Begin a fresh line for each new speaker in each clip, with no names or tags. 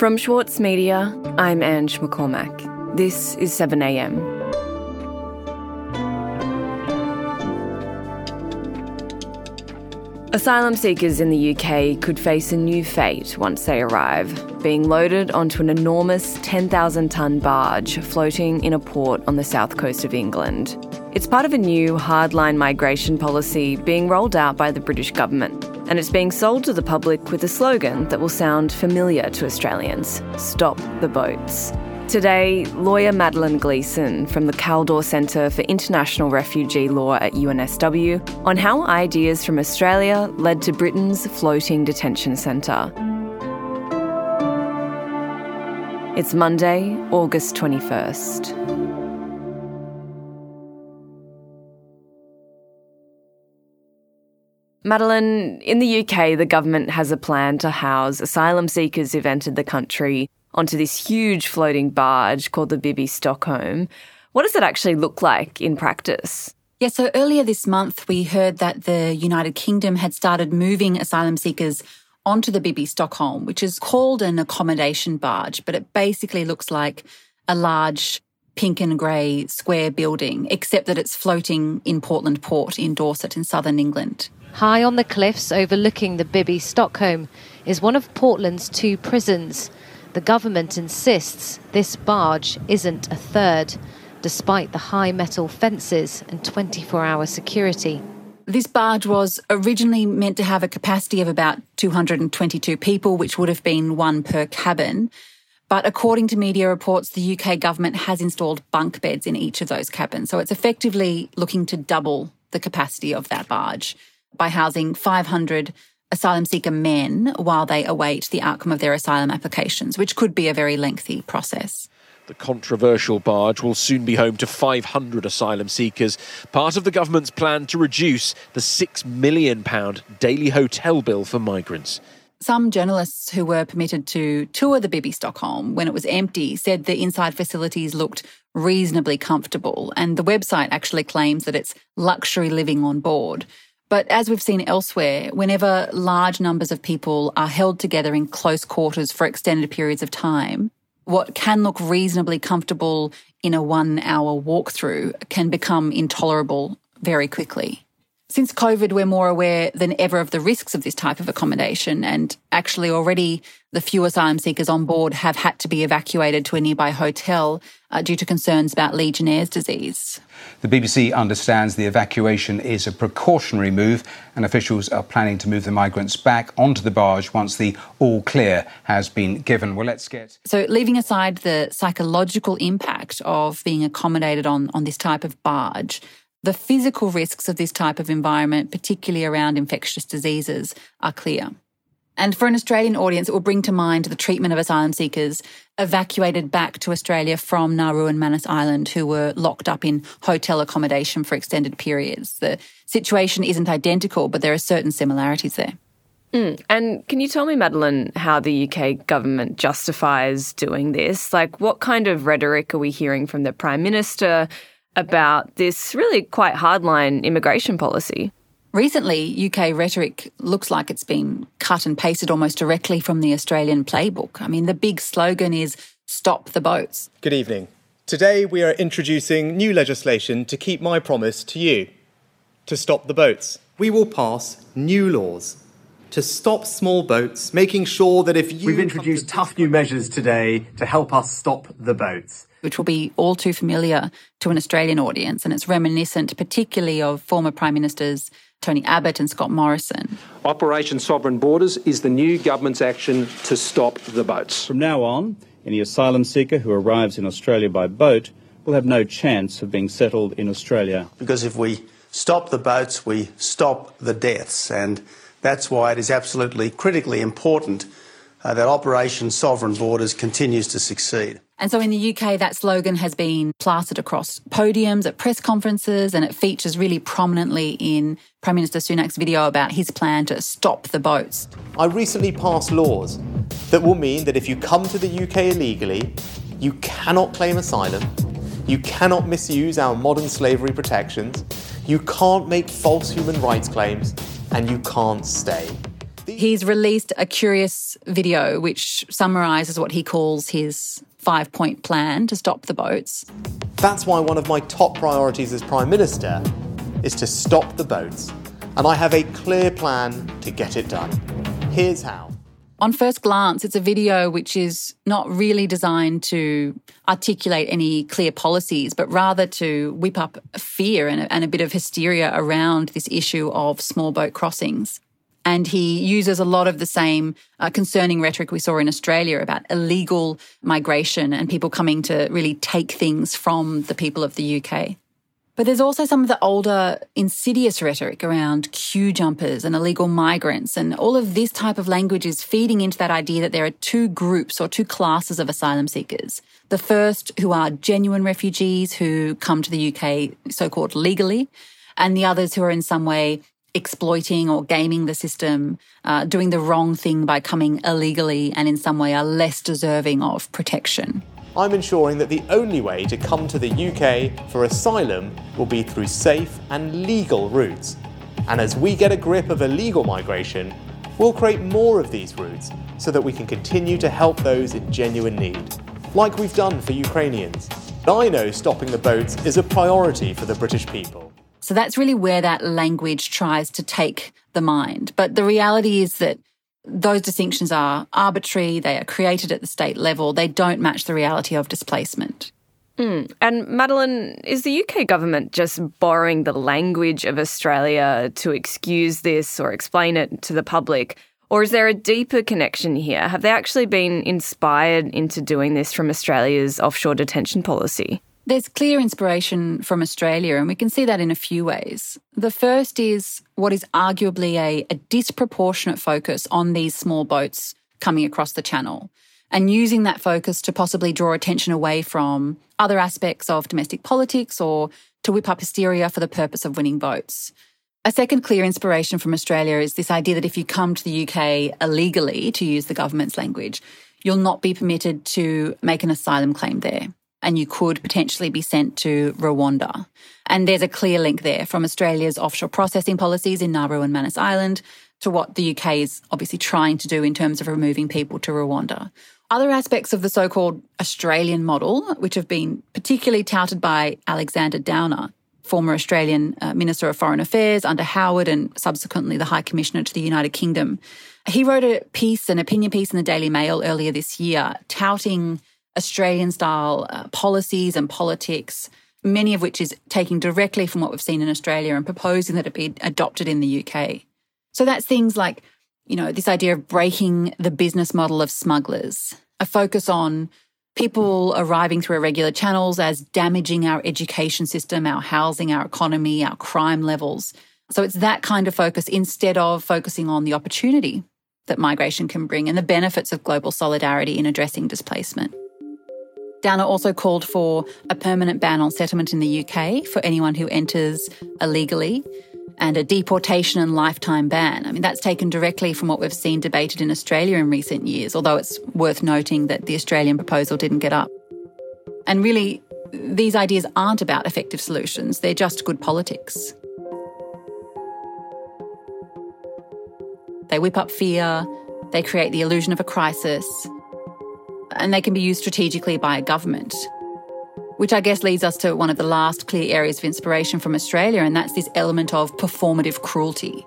From Schwartz Media, I'm Ange McCormack. This is 7am. Asylum seekers in the UK could face a new fate once they arrive, being loaded onto an enormous 10,000 tonne barge floating in a port on the south coast of England. It's part of a new hardline migration policy being rolled out by the British government, and it's being sold to the public with a slogan that will sound familiar to Australians Stop the Boats. Today, lawyer Madeline Gleeson from the Kaldor Centre for International Refugee Law at UNSW on how ideas from Australia led to Britain's floating detention centre. It's Monday, August 21st. Madeline, in the UK, the government has a plan to house asylum seekers who've entered the country onto this huge floating barge called the Bibby Stockholm. What does it actually look like in practice?
Yeah, so earlier this month, we heard that the United Kingdom had started moving asylum seekers onto the Bibby Stockholm, which is called an accommodation barge, but it basically looks like a large pink and grey square building, except that it's floating in Portland Port in Dorset in southern England.
High on the cliffs overlooking the Bibby Stockholm is one of Portland's two prisons. The government insists this barge isn't a third, despite the high metal fences and 24 hour security.
This barge was originally meant to have a capacity of about 222 people, which would have been one per cabin. But according to media reports, the UK government has installed bunk beds in each of those cabins. So it's effectively looking to double the capacity of that barge by housing 500 asylum seeker men while they await the outcome of their asylum applications, which could be a very lengthy process.
The controversial barge will soon be home to 500 asylum seekers, part of the government's plan to reduce the £6 million daily hotel bill for migrants.
Some journalists who were permitted to tour the Bibby Stockholm when it was empty said the inside facilities looked reasonably comfortable, and the website actually claims that it's luxury living on board. But as we've seen elsewhere, whenever large numbers of people are held together in close quarters for extended periods of time, what can look reasonably comfortable in a one hour walkthrough can become intolerable very quickly. Since COVID, we're more aware than ever of the risks of this type of accommodation, and actually, already the few asylum seekers on board have had to be evacuated to a nearby hotel uh, due to concerns about Legionnaire's disease.
The BBC understands the evacuation is a precautionary move, and officials are planning to move the migrants back onto the barge once the all clear has been given. Well, let's get.
So, leaving aside the psychological impact of being accommodated on, on this type of barge, the physical risks of this type of environment, particularly around infectious diseases, are clear. And for an Australian audience, it will bring to mind the treatment of asylum seekers evacuated back to Australia from Nauru and Manus Island who were locked up in hotel accommodation for extended periods. The situation isn't identical, but there are certain similarities there.
Mm. And can you tell me, Madeline, how the UK government justifies doing this? Like, what kind of rhetoric are we hearing from the Prime Minister? About this really quite hardline immigration policy.
Recently, UK rhetoric looks like it's been cut and pasted almost directly from the Australian playbook. I mean, the big slogan is stop the boats.
Good evening. Today, we are introducing new legislation to keep my promise to you to stop the boats. We will pass new laws to stop small boats, making sure that if you.
We've introduced to tough new measures today to help us stop the boats
which will be all too familiar to an Australian audience. And it's reminiscent, particularly of former Prime Ministers Tony Abbott and Scott Morrison.
Operation Sovereign Borders is the new government's action to stop the boats.
From now on, any asylum seeker who arrives in Australia by boat will have no chance of being settled in Australia.
Because if we stop the boats, we stop the deaths. And that's why it is absolutely critically important uh, that Operation Sovereign Borders continues to succeed.
And so in the UK, that slogan has been plastered across podiums at press conferences, and it features really prominently in Prime Minister Sunak's video about his plan to stop the boats.
I recently passed laws that will mean that if you come to the UK illegally, you cannot claim asylum, you cannot misuse our modern slavery protections, you can't make false human rights claims, and you can't stay.
He's released a curious video which summarises what he calls his five point plan to stop the boats.
That's why one of my top priorities as Prime Minister is to stop the boats, and I have a clear plan to get it done. Here's how.
On first glance, it's a video which is not really designed to articulate any clear policies, but rather to whip up fear and a, and a bit of hysteria around this issue of small boat crossings. And he uses a lot of the same uh, concerning rhetoric we saw in Australia about illegal migration and people coming to really take things from the people of the UK. But there's also some of the older, insidious rhetoric around queue jumpers and illegal migrants. And all of this type of language is feeding into that idea that there are two groups or two classes of asylum seekers. The first, who are genuine refugees who come to the UK so called legally, and the others who are in some way exploiting or gaming the system, uh, doing the wrong thing by coming illegally and in some way are less deserving of protection.
I'm ensuring that the only way to come to the UK for asylum will be through safe and legal routes. And as we get a grip of illegal migration, we'll create more of these routes so that we can continue to help those in genuine need, like we've done for Ukrainians. I know stopping the boats is a priority for the British people.
So that's really where that language tries to take the mind. But the reality is that those distinctions are arbitrary, they are created at the state level, they don't match the reality of displacement.
Mm. And Madeline, is the UK government just borrowing the language of Australia to excuse this or explain it to the public? Or is there a deeper connection here? Have they actually been inspired into doing this from Australia's offshore detention policy?
There's clear inspiration from Australia, and we can see that in a few ways. The first is what is arguably a, a, disproportionate focus on these small boats coming across the channel, and using that focus to possibly draw attention away from other aspects of domestic politics or to whip up hysteria for the purpose of winning votes. A second clear inspiration from Australia is this idea that if you come to the UK illegally, to use the government's language, you'll not be permitted to make an asylum claim there and you could potentially be sent to Rwanda. And there's a clear link there from Australia's offshore processing policies in Nauru and Manus Island to what the UK is obviously trying to do in terms of removing people to Rwanda. Other aspects of the so called Australian model, which have been particularly touted by Alexander Downer, former Australian uh, Minister of Foreign Affairs under Howard and subsequently the High Commissioner to the United Kingdom. He wrote a piece, an opinion piece in the Daily Mail earlier this year, touting Australian style uh, policies and politics, many of which is taking directly from what we've seen in Australia and proposing that it be adopted in the UK. So that's things like, you know, this idea of breaking the business model of smugglers, a focus on people arriving through irregular channels as damaging our education system, our housing, our economy, our crime levels. So it's that kind of focus instead of focusing on the opportunity that migration can bring and the benefits of global solidarity in addressing displacement. Downer also called for a permanent ban on settlement in the UK for anyone who enters illegally and a deportation and lifetime ban. I mean, that's taken directly from what we've seen debated in Australia in recent years, although it's worth noting that the Australian proposal didn't get up. And really, these ideas aren't about effective solutions, they're just good politics. They whip up fear, they create the illusion of a crisis, and they can be used strategically by a government. Which I guess leads us to one of the last clear areas of inspiration from Australia, and that's this element of performative cruelty.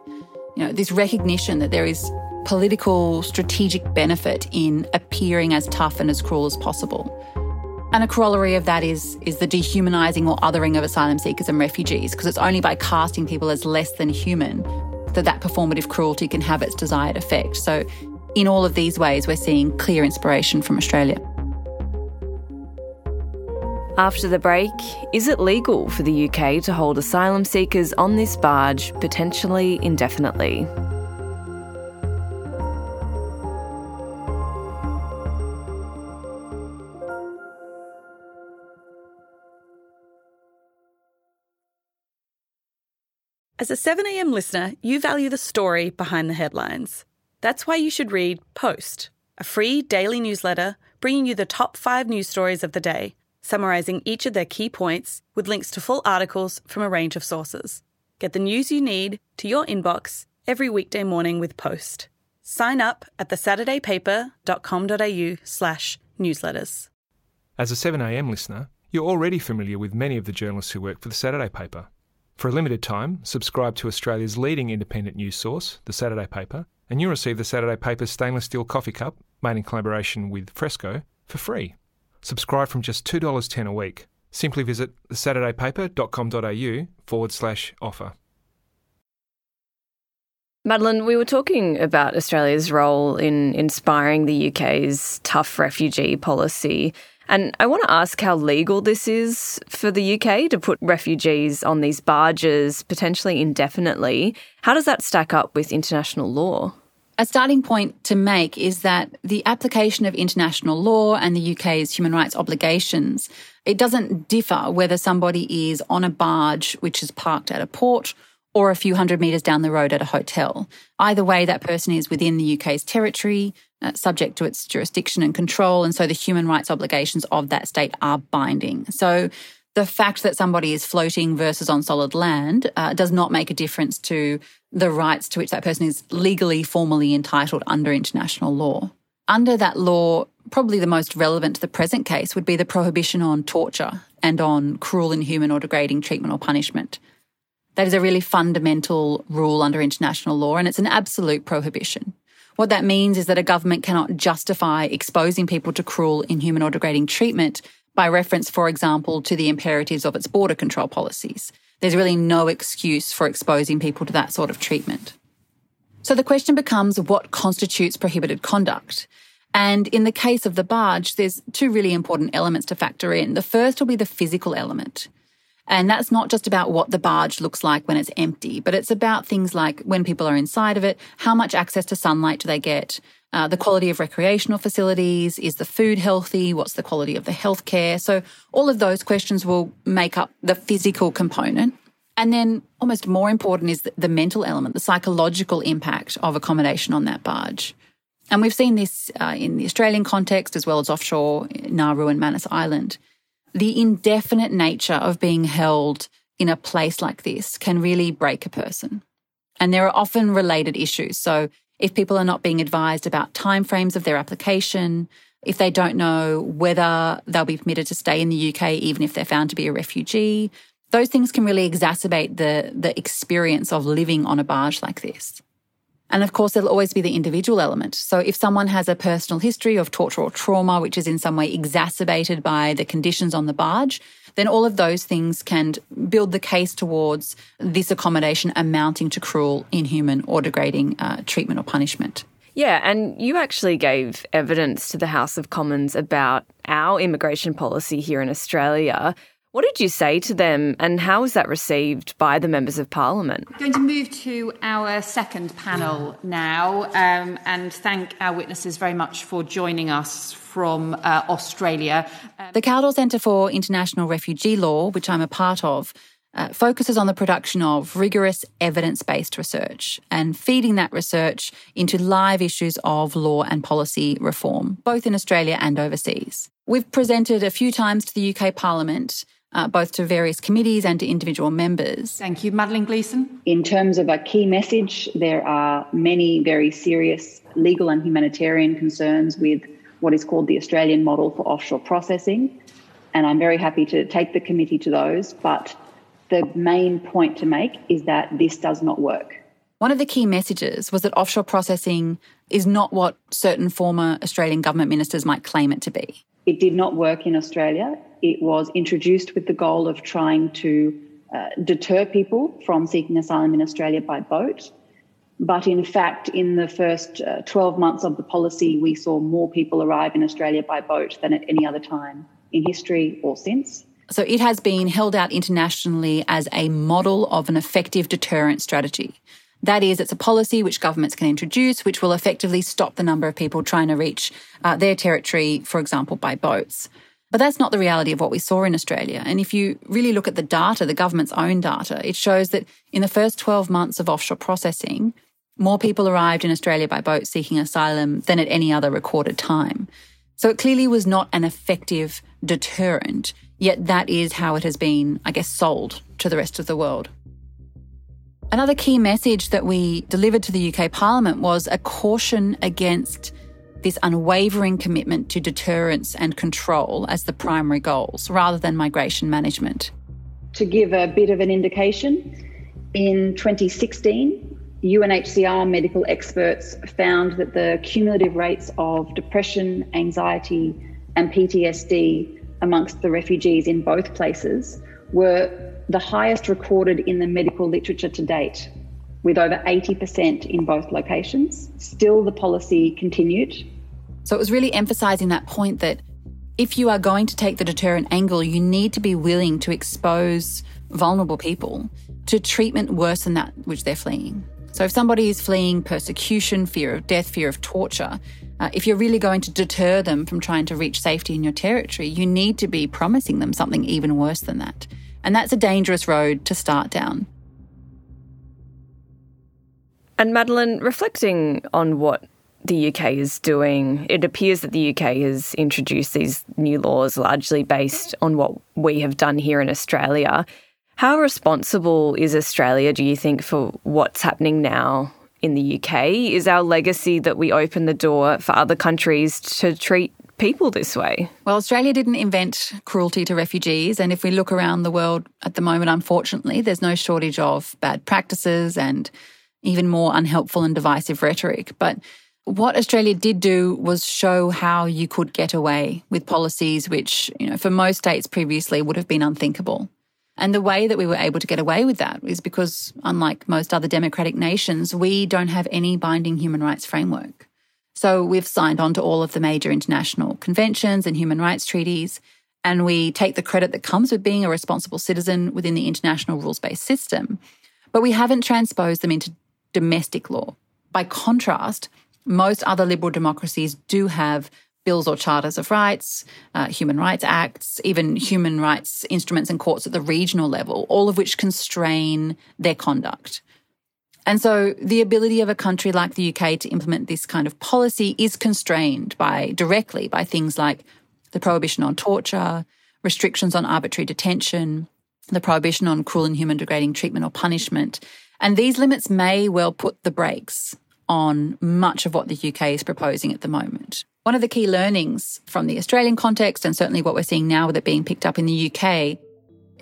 You know, this recognition that there is political strategic benefit in appearing as tough and as cruel as possible. And a corollary of that is, is the dehumanising or othering of asylum seekers and refugees, because it's only by casting people as less than human that that performative cruelty can have its desired effect. So in all of these ways, we're seeing clear inspiration from Australia.
After the break, is it legal for the UK to hold asylum seekers on this barge potentially indefinitely?
As a 7am listener, you value the story behind the headlines. That's why you should read Post, a free daily newsletter bringing you the top five news stories of the day, summarising each of their key points with links to full articles from a range of sources. Get the news you need to your inbox every weekday morning with Post. Sign up at thesaturdaypaper.com.au slash newsletters.
As a 7am listener, you're already familiar with many of the journalists who work for the Saturday paper. For a limited time, subscribe to Australia's leading independent news source, the Saturday paper, and you'll receive the Saturday paper's stainless steel coffee cup, made in collaboration with Fresco, for free. Subscribe from just $2.10 a week. Simply visit thesaturdaypaper.com.au forward slash offer.
Madeline, we were talking about Australia's role in inspiring the UK's tough refugee policy. And I want to ask how legal this is for the UK to put refugees on these barges potentially indefinitely. How does that stack up with international law?
A starting point to make is that the application of international law and the UK's human rights obligations, it doesn't differ whether somebody is on a barge which is parked at a port or a few hundred metres down the road at a hotel. Either way, that person is within the UK's territory, uh, subject to its jurisdiction and control, and so the human rights obligations of that state are binding. So the fact that somebody is floating versus on solid land uh, does not make a difference to the rights to which that person is legally, formally entitled under international law. Under that law, probably the most relevant to the present case would be the prohibition on torture and on cruel, inhuman, or degrading treatment or punishment. That is a really fundamental rule under international law, and it's an absolute prohibition. What that means is that a government cannot justify exposing people to cruel, inhuman, or degrading treatment by reference, for example, to the imperatives of its border control policies. There's really no excuse for exposing people to that sort of treatment. So the question becomes what constitutes prohibited conduct? And in the case of the barge, there's two really important elements to factor in. The first will be the physical element. And that's not just about what the barge looks like when it's empty, but it's about things like when people are inside of it, how much access to sunlight do they get, uh, the quality of recreational facilities, is the food healthy, what's the quality of the healthcare. So all of those questions will make up the physical component. And then almost more important is the, mental element, the psychological impact of accommodation on that barge. And we've seen this uh, in the Australian context as well as offshore Nauru and Manus Island the indefinite nature of being held in a place like this can really break a person. And there are often related issues. So if people are not being advised about timeframes of their application, if they don't know whether they'll be permitted to stay in the UK even if they're found to be a refugee, those things can really exacerbate the, the experience of living on a barge like this. And of course, there'll always be the individual element. So if someone has a personal history of torture or trauma, which is in some way exacerbated by the conditions on the barge, then all of those things can build the case towards this accommodation amounting to cruel, inhuman, or degrading uh, treatment or punishment.
Yeah, and you actually gave evidence to the House of Commons about our immigration policy here in Australia. What did you say to them, and how was that received by the members of Parliament?
We're going to move to our second panel now um, and thank our witnesses very much for joining us from uh, Australia.
Um, the Kaldor Centre for International Refugee Law, which I'm a part of, uh, focuses on the production of rigorous evidence based research and feeding that research into live issues of law and policy reform, both in Australia and overseas. We've presented a few times to the UK Parliament uh, both to various committees and to individual members.
Thank you. Madeline Gleeson.
In terms of a key message, there are many very serious legal and humanitarian concerns with what is called the Australian model for offshore processing. And I'm very happy to take the committee to those. But the main point to make is that this does not work.
One of the key messages was that offshore processing is not what certain former Australian government ministers might claim it to be.
It did not work in Australia. It was introduced with the goal of trying to uh, deter people from seeking asylum in Australia by boat. But in fact, in the first uh, 12 months of the policy, we saw more people arrive in Australia by boat than at any other time in history or since.
So it has been held out internationally as a model of an effective deterrent strategy. That is, it's a policy which governments can introduce, which will effectively stop the number of people trying to reach uh, their territory, for example, by boats. But that's not the reality of what we saw in Australia. And if you really look at the data, the government's own data, it shows that in the first 12 months of offshore processing, more people arrived in Australia by boat seeking asylum than at any other recorded time. So it clearly was not an effective deterrent, yet that is how it has been, I guess, sold to the rest of the world. Another key message that we delivered to the UK Parliament was a caution against this unwavering commitment to deterrence and control as the primary goals rather than migration management.
To give a bit of an indication, in 2016, UNHCR medical experts found that the cumulative rates of depression, anxiety, and PTSD amongst the refugees in both places were the highest recorded in the medical literature to date, with over 80% in both locations. Still, the policy continued.
So it was really emphasising that point that if you are going to take the deterrent angle, you need to be willing to expose vulnerable people to treatment worse than that which they're fleeing. So if somebody is fleeing persecution, fear of death, fear of torture, uh, if you're really going to deter them from trying to reach safety in your territory, you need to be promising them something even worse than that. And that's a dangerous road to start down.
And Madeline, reflecting on what the UK is doing, it appears that the UK has introduced these new laws largely based on what we have done here in Australia. How responsible is Australia, do you think, for what's happening now in the UK? Is our legacy that we open the door for other countries to treat people this way?
Well, Australia didn't invent cruelty to refugees. And if we look around the world at the moment, unfortunately, there's no shortage of bad practices and even more unhelpful and divisive rhetoric. But what Australia did do was show how you could get away with policies which, you know, for most states previously would have been unthinkable. And the way that we were able to get away with that is because, unlike most other democratic nations, we don't have any binding human rights framework. So we've signed on to all of the major international conventions and human rights treaties, and we take the credit that comes with being a responsible citizen within the international rules based system. But we haven't transposed them into domestic law. By contrast, most other liberal democracies do have bills or charters of rights, uh, human rights acts, even human rights instruments and courts at the regional level, all of which constrain their conduct. And so the ability of a country like the UK to implement this kind of policy is constrained by directly by things like the prohibition on torture, restrictions on arbitrary detention, the prohibition on cruel and human degrading treatment or punishment. And these limits may well put the brakes on much of what the UK is proposing at the moment. One of the key learnings from the Australian context, and certainly what we're seeing now with it being picked up in the UK,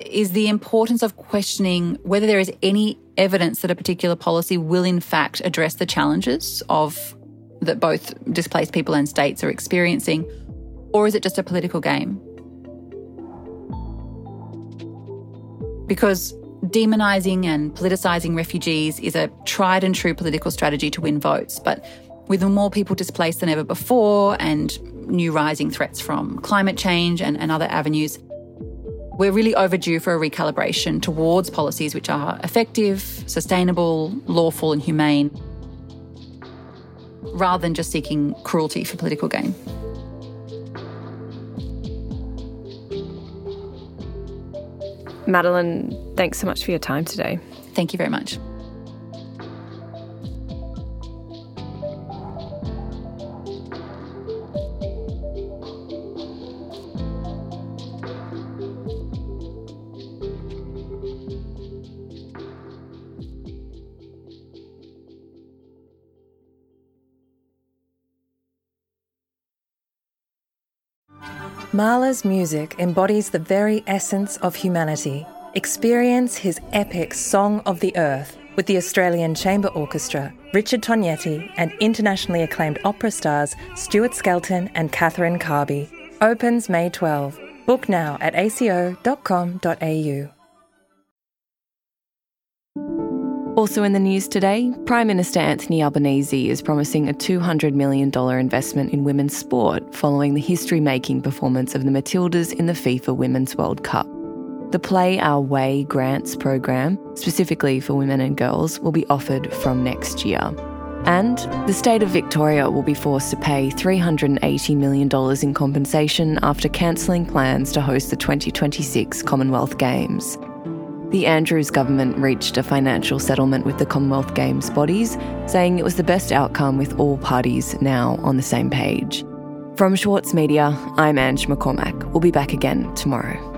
is the importance of questioning whether there is any evidence that a particular policy will in fact address the challenges of that both displaced people and states are experiencing, or is it just a political game? Because demonising and politicising refugees is a tried and true political strategy to win votes, but with more people displaced than ever before and new rising threats from climate change and, and other avenues, we're really overdue for a recalibration towards policies which are effective, sustainable, lawful, and humane, rather than just seeking cruelty for political gain.
Madeline, thanks so much for your time today.
Thank you very much.
Mahler's music embodies the very essence of humanity. Experience his epic Song of the Earth with the Australian Chamber Orchestra, Richard Tognetti, and internationally acclaimed opera stars Stuart Skelton and Catherine Carby. Opens May 12. Book now at aco.com.au.
Also in the news today, Prime Minister Anthony Albanese is promising a $200 million investment in women's sport following the history making performance of the Matildas in the FIFA Women's World Cup. The Play Our Way grants program, specifically for women and girls, will be offered from next year. And the state of Victoria will be forced to pay $380 million in compensation after cancelling plans to host the 2026 Commonwealth Games. The Andrews government reached a financial settlement with the Commonwealth Games bodies, saying it was the best outcome with all parties now on the same page. From Schwartz Media, I'm Ange McCormack. We'll be back again tomorrow.